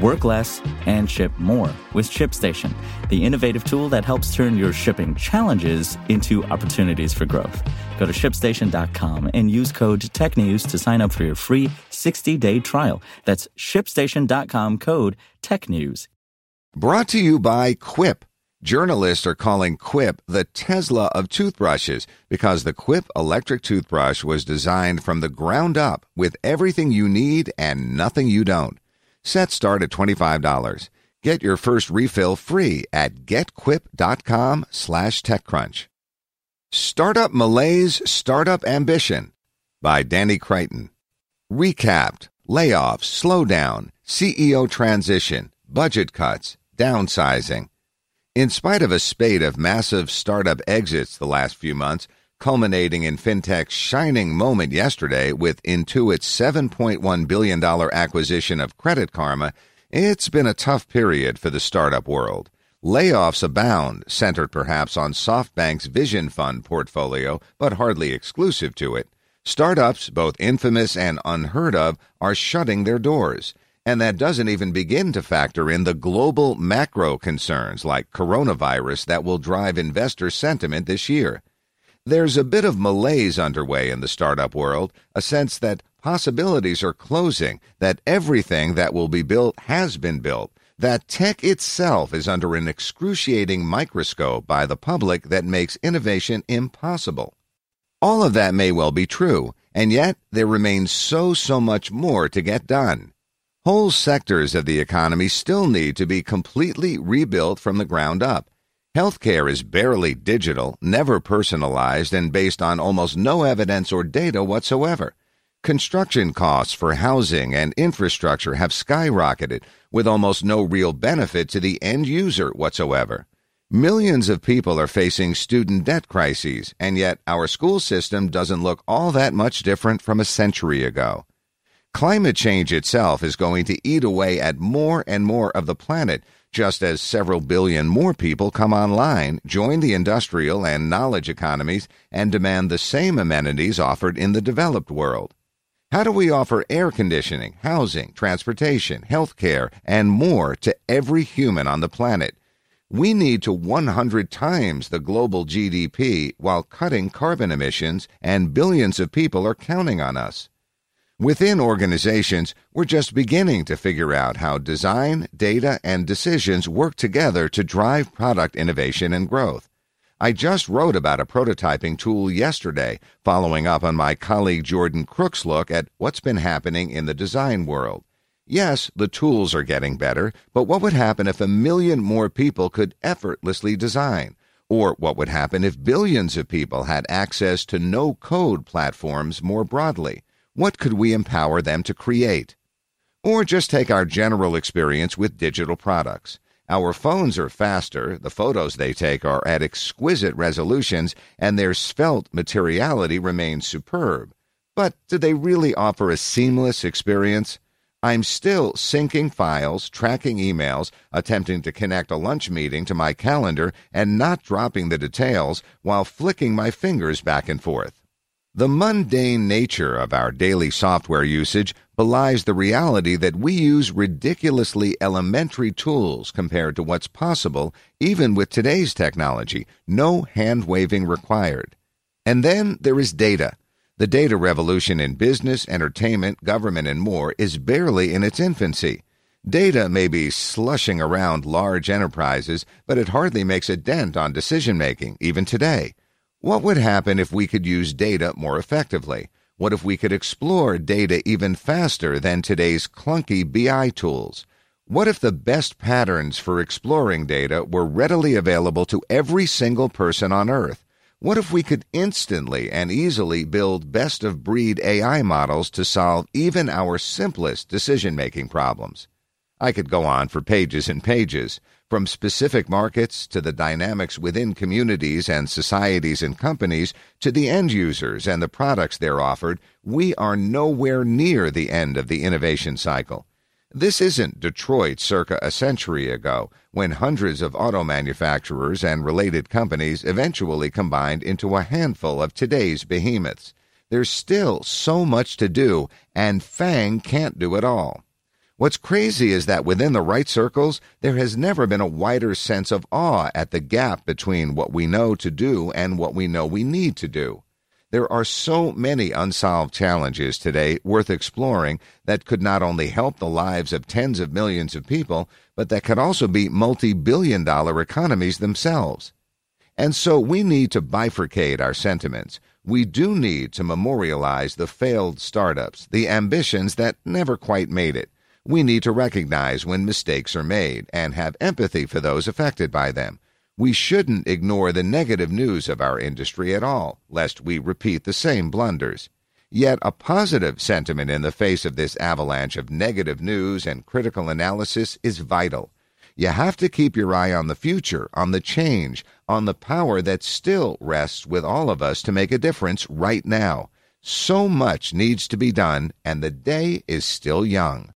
Work less and ship more with ShipStation, the innovative tool that helps turn your shipping challenges into opportunities for growth. Go to shipstation.com and use code TechNews to sign up for your free 60 day trial. That's shipstation.com code TechNews. Brought to you by Quip. Journalists are calling Quip the Tesla of toothbrushes because the Quip electric toothbrush was designed from the ground up with everything you need and nothing you don't. Set start at $25. Get your first refill free at getquip.com slash techcrunch. Startup Malaise, Startup Ambition by Danny Crichton. Recapped, layoffs, slowdown, CEO transition, budget cuts, downsizing. In spite of a spate of massive startup exits the last few months, culminating in fintech's shining moment yesterday with Intuit's $7.1 billion acquisition of Credit Karma, it's been a tough period for the startup world. Layoffs abound, centered perhaps on SoftBank's Vision Fund portfolio, but hardly exclusive to it. Startups, both infamous and unheard of, are shutting their doors. And that doesn't even begin to factor in the global macro concerns like coronavirus that will drive investor sentiment this year. There's a bit of malaise underway in the startup world, a sense that possibilities are closing, that everything that will be built has been built, that tech itself is under an excruciating microscope by the public that makes innovation impossible. All of that may well be true, and yet there remains so, so much more to get done. Whole sectors of the economy still need to be completely rebuilt from the ground up. Healthcare is barely digital, never personalized, and based on almost no evidence or data whatsoever. Construction costs for housing and infrastructure have skyrocketed with almost no real benefit to the end user whatsoever. Millions of people are facing student debt crises, and yet our school system doesn't look all that much different from a century ago. Climate change itself is going to eat away at more and more of the planet just as several billion more people come online, join the industrial and knowledge economies, and demand the same amenities offered in the developed world. How do we offer air conditioning, housing, transportation, health care, and more to every human on the planet? We need to 100 times the global GDP while cutting carbon emissions, and billions of people are counting on us. Within organizations, we're just beginning to figure out how design, data, and decisions work together to drive product innovation and growth. I just wrote about a prototyping tool yesterday, following up on my colleague Jordan Crook's look at what's been happening in the design world. Yes, the tools are getting better, but what would happen if a million more people could effortlessly design? Or what would happen if billions of people had access to no code platforms more broadly? What could we empower them to create? Or just take our general experience with digital products. Our phones are faster, the photos they take are at exquisite resolutions, and their svelte materiality remains superb. But do they really offer a seamless experience? I'm still syncing files, tracking emails, attempting to connect a lunch meeting to my calendar, and not dropping the details while flicking my fingers back and forth. The mundane nature of our daily software usage belies the reality that we use ridiculously elementary tools compared to what's possible even with today's technology, no hand waving required. And then there is data. The data revolution in business, entertainment, government, and more is barely in its infancy. Data may be slushing around large enterprises, but it hardly makes a dent on decision making, even today. What would happen if we could use data more effectively? What if we could explore data even faster than today's clunky BI tools? What if the best patterns for exploring data were readily available to every single person on Earth? What if we could instantly and easily build best of breed AI models to solve even our simplest decision making problems? I could go on for pages and pages. From specific markets to the dynamics within communities and societies and companies to the end users and the products they're offered, we are nowhere near the end of the innovation cycle. This isn't Detroit circa a century ago, when hundreds of auto manufacturers and related companies eventually combined into a handful of today's behemoths. There's still so much to do, and FANG can't do it all. What's crazy is that within the right circles, there has never been a wider sense of awe at the gap between what we know to do and what we know we need to do. There are so many unsolved challenges today worth exploring that could not only help the lives of tens of millions of people, but that could also be multi billion dollar economies themselves. And so we need to bifurcate our sentiments. We do need to memorialize the failed startups, the ambitions that never quite made it we need to recognize when mistakes are made and have empathy for those affected by them. We shouldn't ignore the negative news of our industry at all, lest we repeat the same blunders. Yet a positive sentiment in the face of this avalanche of negative news and critical analysis is vital. You have to keep your eye on the future, on the change, on the power that still rests with all of us to make a difference right now. So much needs to be done, and the day is still young.